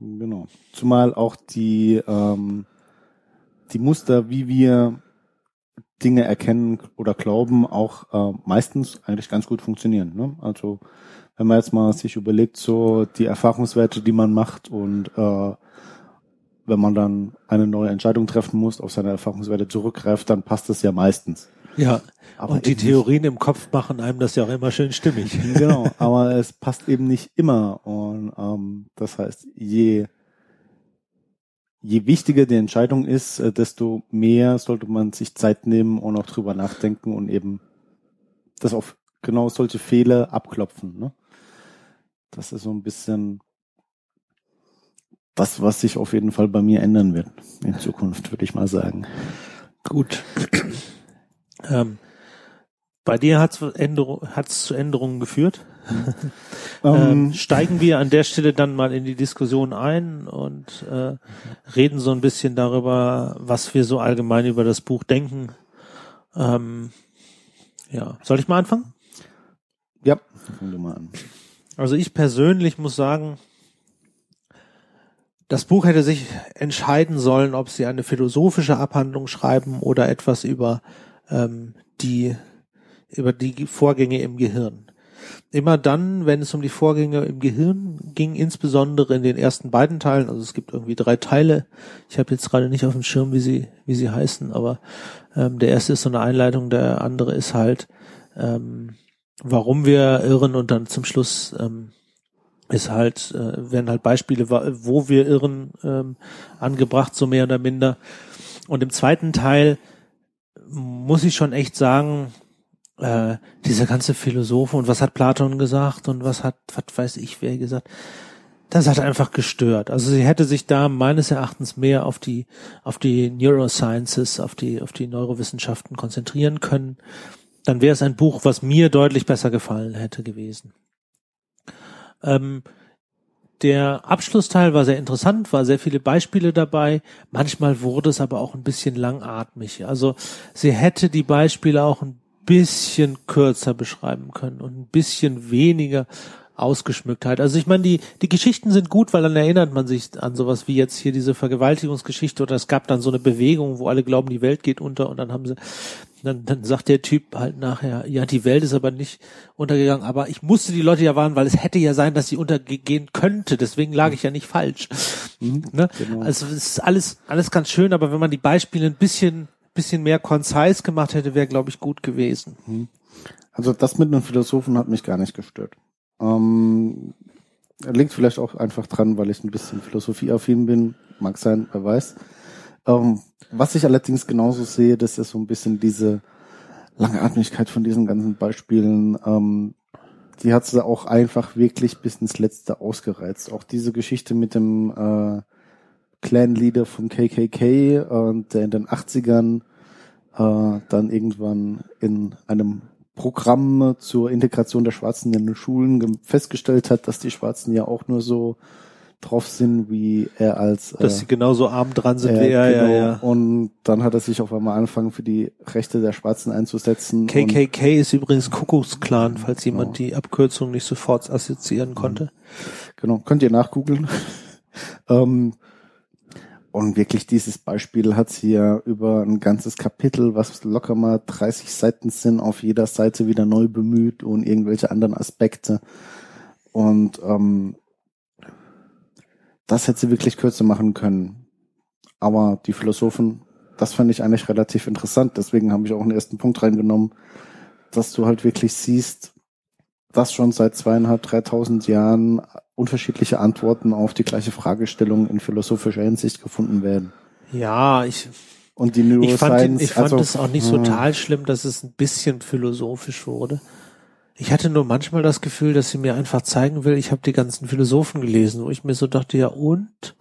Genau. Zumal auch die, ähm, die Muster, wie wir Dinge erkennen oder glauben, auch äh, meistens eigentlich ganz gut funktionieren. Ne? Also wenn man jetzt mal sich überlegt, so die Erfahrungswerte, die man macht und äh, wenn man dann eine neue Entscheidung treffen muss, auf seine Erfahrungswerte zurückgreift, dann passt das ja meistens. Ja, Aber und die Theorien im Kopf machen einem das ja auch immer schön stimmig. [LAUGHS] Genau, [LAUGHS] aber es passt eben nicht immer. Und ähm, das heißt, je, je wichtiger die Entscheidung ist, äh, desto mehr sollte man sich Zeit nehmen und auch drüber nachdenken und eben das auf genau solche Fehler abklopfen. Ne? Das ist so ein bisschen das, was sich auf jeden Fall bei mir ändern wird in Zukunft, würde ich mal sagen. Gut. Ähm, bei dir hat es zu Änderungen geführt. [LAUGHS] ähm, ähm, steigen wir an der Stelle dann mal in die Diskussion ein und äh, reden so ein bisschen darüber, was wir so allgemein über das Buch denken. Ähm, ja, soll ich mal anfangen? Ja, fangen wir mal an. Also ich persönlich muss sagen, das Buch hätte sich entscheiden sollen, ob sie eine philosophische Abhandlung schreiben oder etwas über ähm, die über die Vorgänge im Gehirn. Immer dann, wenn es um die Vorgänge im Gehirn ging, insbesondere in den ersten beiden Teilen, also es gibt irgendwie drei Teile. Ich habe jetzt gerade nicht auf dem Schirm, wie sie wie sie heißen, aber ähm, der erste ist so eine Einleitung, der andere ist halt ähm, warum wir irren und dann zum Schluss ähm, ist halt, äh, werden halt Beispiele, wo wir irren, ähm, angebracht, so mehr oder minder. Und im zweiten Teil muss ich schon echt sagen, äh, dieser ganze Philosoph und was hat Platon gesagt und was hat, was weiß ich wer gesagt, das hat einfach gestört. Also sie hätte sich da meines Erachtens mehr auf die, auf die Neurosciences, auf die, auf die Neurowissenschaften konzentrieren können. Dann wäre es ein Buch, was mir deutlich besser gefallen hätte gewesen. Ähm, der Abschlussteil war sehr interessant, war sehr viele Beispiele dabei. Manchmal wurde es aber auch ein bisschen langatmig. Also sie hätte die Beispiele auch ein bisschen kürzer beschreiben können und ein bisschen weniger Ausgeschmücktheit. Also ich meine, die, die Geschichten sind gut, weil dann erinnert man sich an sowas wie jetzt hier diese Vergewaltigungsgeschichte oder es gab dann so eine Bewegung, wo alle glauben, die Welt geht unter und dann haben sie, dann, dann sagt der Typ halt nachher, ja, die Welt ist aber nicht untergegangen, aber ich musste die Leute ja warnen, weil es hätte ja sein, dass sie untergehen könnte, deswegen lag ich ja nicht falsch. Mhm, ne? genau. Also es ist alles, alles ganz schön, aber wenn man die Beispiele ein bisschen, bisschen mehr concise gemacht hätte, wäre, glaube ich, gut gewesen. Mhm. Also das mit einem Philosophen hat mich gar nicht gestört. Ähm, liegt vielleicht auch einfach dran, weil ich ein bisschen philosophieaffin bin. Mag sein, wer weiß. Ähm, was ich allerdings genauso sehe, das ist so ein bisschen diese Langatmigkeit von diesen ganzen Beispielen. Ähm, die hat sie auch einfach wirklich bis ins Letzte ausgereizt. Auch diese Geschichte mit dem äh, Clan-Leader von KKK, äh, der in den 80ern äh, dann irgendwann in einem Programm zur Integration der Schwarzen in den Schulen festgestellt hat, dass die Schwarzen ja auch nur so drauf sind, wie er als dass äh, sie genauso arm dran sind äh, wie er, genau. ja, ja. Und dann hat er sich auf einmal angefangen, für die Rechte der Schwarzen einzusetzen. KKK ist übrigens Kuckucksklan, falls jemand genau. die Abkürzung nicht sofort assoziieren konnte. Genau, könnt ihr nachgoogeln. [LAUGHS] ähm, und wirklich dieses Beispiel hat sie ja über ein ganzes Kapitel, was locker mal 30 Seiten sind, auf jeder Seite wieder neu bemüht und irgendwelche anderen Aspekte. Und ähm, das hätte sie wirklich kürzer machen können. Aber die Philosophen, das fand ich eigentlich relativ interessant. Deswegen habe ich auch einen ersten Punkt reingenommen, dass du halt wirklich siehst, dass schon seit zweieinhalb, dreitausend Jahren unterschiedliche Antworten auf die gleiche Fragestellung in philosophischer Hinsicht gefunden werden. Ja, ich und die Neuroscience. Ich fand, ich fand also, es auch nicht so total schlimm, dass es ein bisschen philosophisch wurde. Ich hatte nur manchmal das Gefühl, dass sie mir einfach zeigen will, ich habe die ganzen Philosophen gelesen, wo ich mir so dachte, ja und?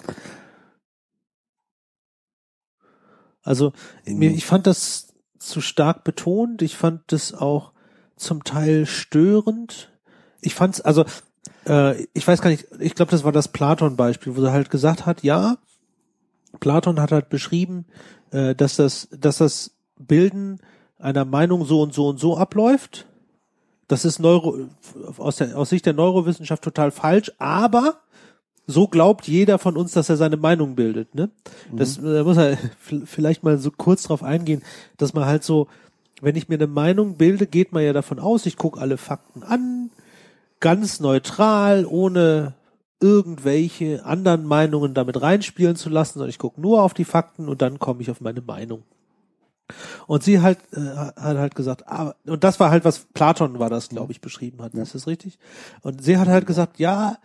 Also mhm. ich fand das zu stark betont. Ich fand das auch zum Teil störend. Ich fand's, also äh, ich weiß gar nicht, ich glaube, das war das Platon-Beispiel, wo er halt gesagt hat, ja, Platon hat halt beschrieben, äh, dass das, dass das Bilden einer Meinung so und so und so abläuft. Das ist Neuro, aus, der, aus Sicht der Neurowissenschaft total falsch, aber so glaubt jeder von uns, dass er seine Meinung bildet. Ne? Das mhm. da muss er vielleicht mal so kurz drauf eingehen, dass man halt so, wenn ich mir eine Meinung bilde, geht man ja davon aus, ich gucke alle Fakten an, ganz neutral, ohne irgendwelche anderen Meinungen damit reinspielen zu lassen, sondern ich gucke nur auf die Fakten und dann komme ich auf meine Meinung. Und sie halt äh, hat halt gesagt, aber und das war halt was Platon war das, glaube ich, beschrieben hat. Ja. Ist das richtig? Und sie hat halt gesagt, ja,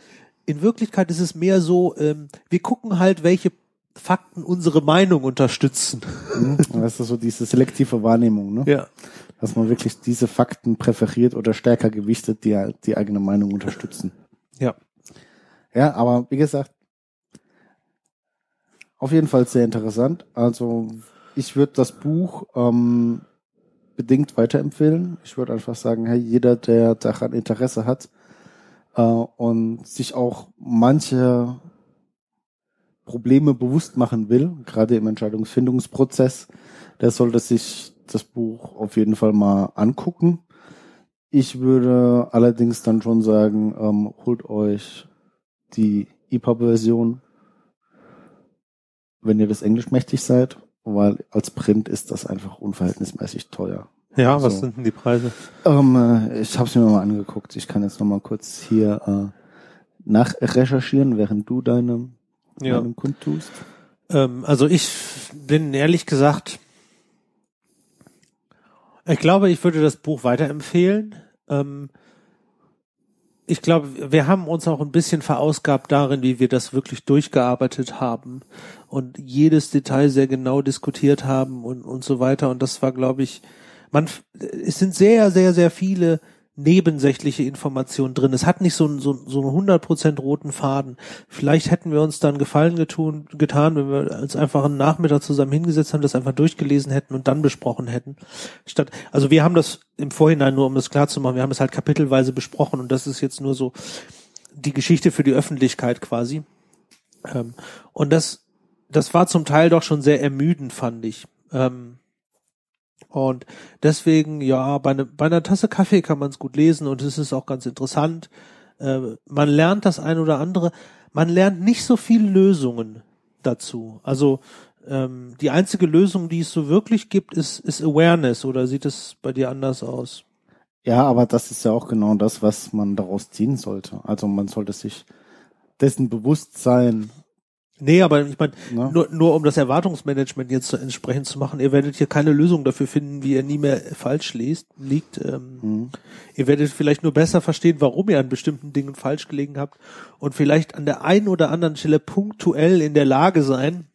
in Wirklichkeit ist es mehr so, ähm, wir gucken halt, welche Fakten unsere Meinung unterstützen. Mhm. [LAUGHS] Das ist so diese selektive Wahrnehmung, ne? Ja dass man wirklich diese Fakten präferiert oder stärker gewichtet, die die eigene Meinung unterstützen. Ja. Ja, aber wie gesagt, auf jeden Fall sehr interessant. Also ich würde das Buch ähm, bedingt weiterempfehlen. Ich würde einfach sagen, hey, jeder, der daran Interesse hat äh, und sich auch manche Probleme bewusst machen will, gerade im Entscheidungsfindungsprozess, der sollte sich das Buch auf jeden Fall mal angucken. Ich würde allerdings dann schon sagen, ähm, holt euch die EPUB-Version, wenn ihr das Englisch mächtig seid, weil als Print ist das einfach unverhältnismäßig teuer. Ja, was so. sind denn die Preise? Ähm, äh, ich habe es mir mal angeguckt. Ich kann jetzt noch mal kurz hier äh, nachrecherchieren, während du deine, ja. deinen Kund tust. Ähm, also ich bin ehrlich gesagt, ich glaube, ich würde das Buch weiterempfehlen. Ähm, ich glaube, wir haben uns auch ein bisschen verausgabt darin, wie wir das wirklich durchgearbeitet haben und jedes Detail sehr genau diskutiert haben und, und so weiter. Und das war, glaube ich, man, es sind sehr, sehr, sehr viele nebensächliche Informationen drin. Es hat nicht so, so, so einen 100% roten Faden. Vielleicht hätten wir uns dann Gefallen getun, getan, wenn wir uns einfach einen Nachmittag zusammen hingesetzt haben, das einfach durchgelesen hätten und dann besprochen hätten. Statt, also wir haben das im Vorhinein nur, um das klar zu machen, wir haben es halt kapitelweise besprochen und das ist jetzt nur so die Geschichte für die Öffentlichkeit quasi. Ähm, und das, das war zum Teil doch schon sehr ermüdend, fand ich. Ähm, und deswegen, ja, bei, ne, bei einer Tasse Kaffee kann man es gut lesen und es ist auch ganz interessant. Äh, man lernt das ein oder andere. Man lernt nicht so viele Lösungen dazu. Also ähm, die einzige Lösung, die es so wirklich gibt, ist, ist Awareness. Oder sieht es bei dir anders aus? Ja, aber das ist ja auch genau das, was man daraus ziehen sollte. Also man sollte sich dessen bewusst sein, Nee, aber ich meine, ja. nur, nur um das Erwartungsmanagement jetzt so entsprechend zu machen, ihr werdet hier keine Lösung dafür finden, wie ihr nie mehr falsch liest, liegt. Ähm, mhm. Ihr werdet vielleicht nur besser verstehen, warum ihr an bestimmten Dingen falsch gelegen habt und vielleicht an der einen oder anderen Stelle punktuell in der Lage sein,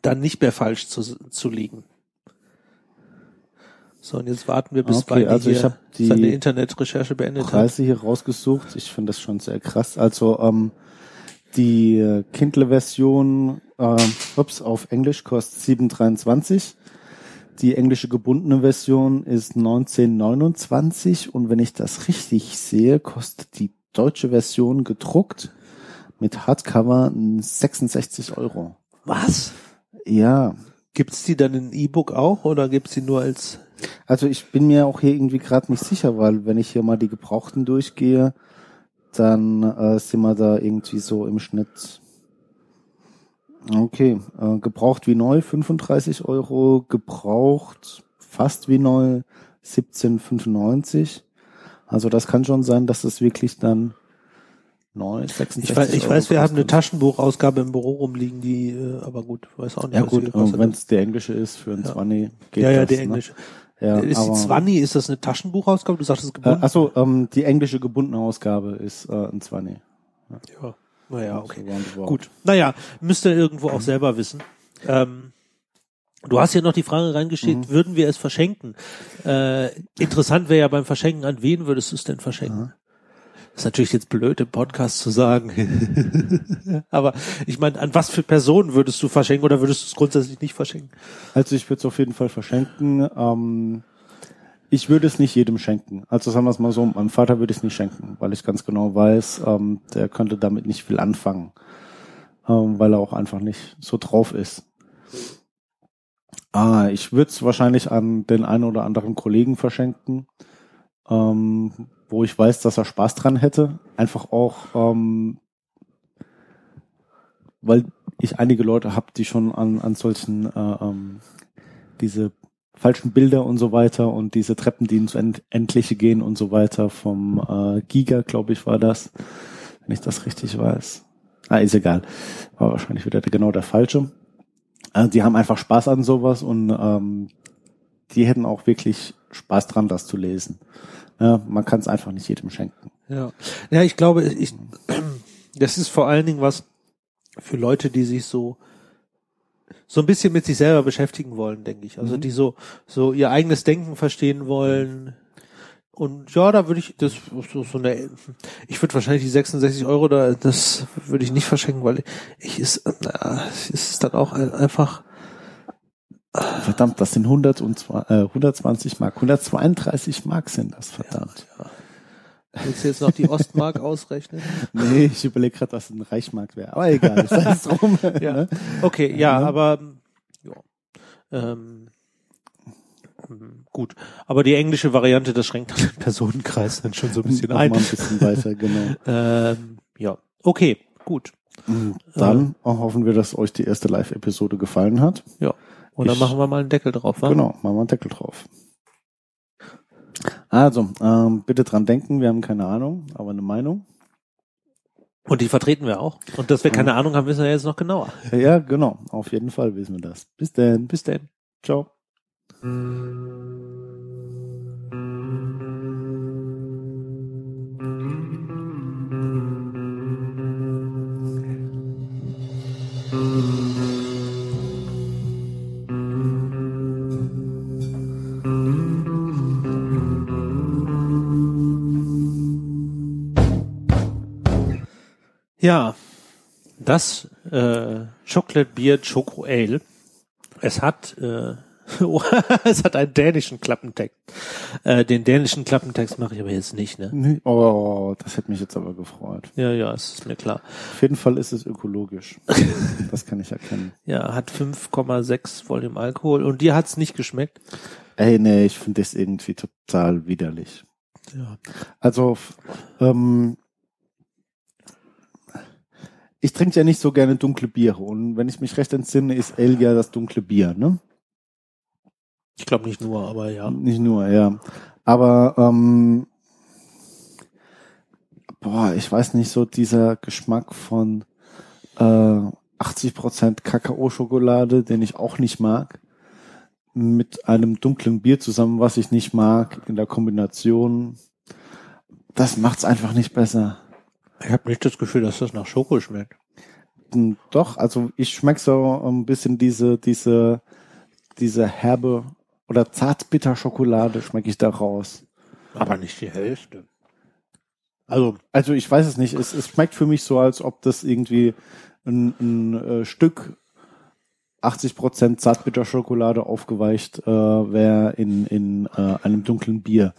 dann nicht mehr falsch zu, zu liegen. So, und jetzt warten wir, bis okay, also ich die seine Internetrecherche beendet Preise hat. Preise hier rausgesucht. Ich finde das schon sehr krass. Also ähm, die Kindle-Version, äh, ups, auf Englisch kostet 7,23. Die englische gebundene Version ist 1929 und wenn ich das richtig sehe, kostet die deutsche Version gedruckt mit Hardcover 66 Euro. Was? Ja. Gibt's die dann in E-Book auch oder gibt's die nur als? Also ich bin mir auch hier irgendwie gerade nicht sicher, weil wenn ich hier mal die Gebrauchten durchgehe, dann äh, sind wir da irgendwie so im Schnitt. Okay, äh, gebraucht wie neu 35 Euro, gebraucht fast wie neu 17,95. Also das kann schon sein, dass es wirklich dann neu 66 Ich weiß, ich weiß wir haben eine Taschenbuchausgabe im Büro rumliegen, die, äh, aber gut, weiß auch nicht. Ja gut, wenn es der englische ist für ein ja. 20, geht Ja, ja, das, der ne? englische. Ja, ist die Zwanni, ist das eine Taschenbuchausgabe? Du sagst es gebunden? Äh, achso, ähm, die englische gebundene Ausgabe ist äh, ein Zwanni. Ja. ja. Naja, okay. So Gut. Naja, müsst ihr irgendwo auch selber wissen. Ähm, du hast ja noch die Frage reingeschickt, mhm. würden wir es verschenken? Äh, interessant wäre ja beim Verschenken, an wen würdest du es denn verschenken? Ist natürlich jetzt blöd im Podcast zu sagen. [LAUGHS] Aber ich meine, an was für Personen würdest du verschenken oder würdest du es grundsätzlich nicht verschenken? Also ich würde es auf jeden Fall verschenken. Ähm, ich würde es nicht jedem schenken. Also sagen wir es mal so, meinem Vater würde ich es nicht schenken, weil ich ganz genau weiß, ähm, der könnte damit nicht viel anfangen, ähm, weil er auch einfach nicht so drauf ist. Ah, ich würde es wahrscheinlich an den einen oder anderen Kollegen verschenken, ähm, wo ich weiß, dass er Spaß dran hätte. Einfach auch, ähm, weil ich einige Leute habe, die schon an, an solchen äh, ähm, diese falschen Bilder und so weiter und diese Treppen, die ins Endliche gehen und so weiter vom äh, Giga, glaube ich, war das, wenn ich das richtig weiß. Ah, ist egal. War wahrscheinlich wieder genau der falsche. Äh, die haben einfach Spaß an sowas und ähm, die hätten auch wirklich Spaß dran, das zu lesen. Ja, man kann es einfach nicht jedem schenken. Ja, ja, ich glaube, ich, das ist vor allen Dingen was für Leute, die sich so so ein bisschen mit sich selber beschäftigen wollen, denke ich. Also mhm. die so, so ihr eigenes Denken verstehen wollen, Und ja, da würde ich das so, so eine, ich würde wahrscheinlich die 66 Euro da, das würde ich nicht verschenken, weil ich ist, na, es ist dann auch ein- einfach, Verdammt, das sind 100 und äh, 120 Mark. 132 Mark sind das, verdammt. willst du jetzt noch die Ostmark [LAUGHS] ausrechnen? Nee, ich überlege gerade, was ein Reichmark wäre. Aber egal, sei es drum. Ja. ne? Okay, ja, Ja. aber ja. Ähm, hm, gut. Aber die englische Variante, das schränkt den Personenkreis dann schon so ein bisschen ein. mal ein bisschen weiter, genau. [LAUGHS] Ähm, ja, okay, gut. Dann hoffen wir, dass euch die erste Live-Episode gefallen hat. Ja. Und dann Ich- machen wir mal einen Deckel drauf, wa? Genau, machen wir einen Deckel drauf. Also, ähm, bitte dran denken, wir haben keine Ahnung, aber eine Meinung. Und die vertreten wir auch. Und dass wir keine Ahnung haben, wissen wir jetzt noch genauer. Ja, genau, auf jeden Fall wissen wir das. Bis denn. Bis denn. Ciao. Ja, das äh, Chocolate Beer Choco Ale. Es hat äh, [LAUGHS] es hat einen dänischen Klappentext. Äh, den dänischen Klappentext mache ich aber jetzt nicht, ne? Nee, Oh, das hätte mich jetzt aber gefreut. Ja, ja, es ist mir klar. Auf jeden Fall ist es ökologisch. [LAUGHS] Das kann ich erkennen. Ja, hat 5,6 Volume Alkohol und dir hat's nicht geschmeckt. Ey, nee, ich finde das irgendwie total widerlich. Ja. Also, ähm, ich trinke ja nicht so gerne dunkle Biere und wenn ich mich recht entsinne, ist Ale ja das dunkle Bier, ne? Ich glaube nicht nur, aber ja. Nicht nur, ja. Aber ähm, boah, ich weiß nicht, so dieser Geschmack von äh, 80% Kakao-Schokolade, den ich auch nicht mag, mit einem dunklen Bier zusammen, was ich nicht mag, in der Kombination, das macht's einfach nicht besser. Ich habe nicht das Gefühl, dass das nach Schoko schmeckt. Hm, Doch, also ich schmeck so ein bisschen diese, diese, diese herbe oder zartbitter Schokolade schmecke ich da raus. Aber nicht die Hälfte. Also, Also ich weiß es nicht. Es, es schmeckt für mich so, als ob das irgendwie ein, ein äh, Stück 80% Zartbitterschokolade aufgeweicht äh, wäre in, in äh, einem dunklen Bier.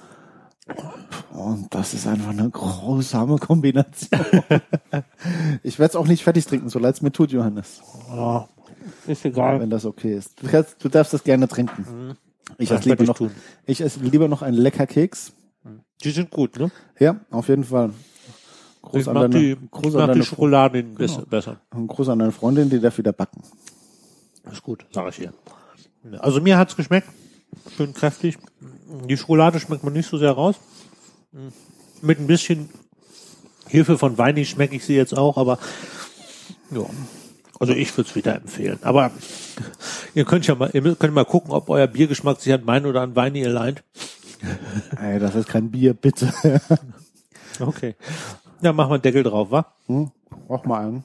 Und das ist einfach eine grausame Kombination. [LAUGHS] ich werde es auch nicht fertig trinken, so leid es mir tut, Johannes. oh, ist egal. Wenn das okay ist. Du, kannst, du darfst das gerne trinken. Ich Das esse lieber ich noch, tun. ich esse lieber noch einen lecker Keks. Die sind gut, ne? Ja, auf jeden Fall. Groß ich an deine, die, groß ich an deine die Schokolade Genau. besser. Ein Gruß an deine Freundin, die darf wieder backen. Ist gut, sage ich ihr. Also mir hat's geschmeckt. Schön kräftig. Die Schokolade schmeckt man nicht so sehr raus. Mit ein bisschen Hilfe von Weini schmecke ich sie jetzt auch, aber ja. Also ich würde es wieder empfehlen. Aber ihr könnt ja mal, ihr könnt mal gucken, ob euer Biergeschmack sich an Wein oder an Weini alleint. Ey, das ist kein Bier, bitte. Okay. Ja, machen wir einen Deckel drauf, wa? hm? Mach mal einen.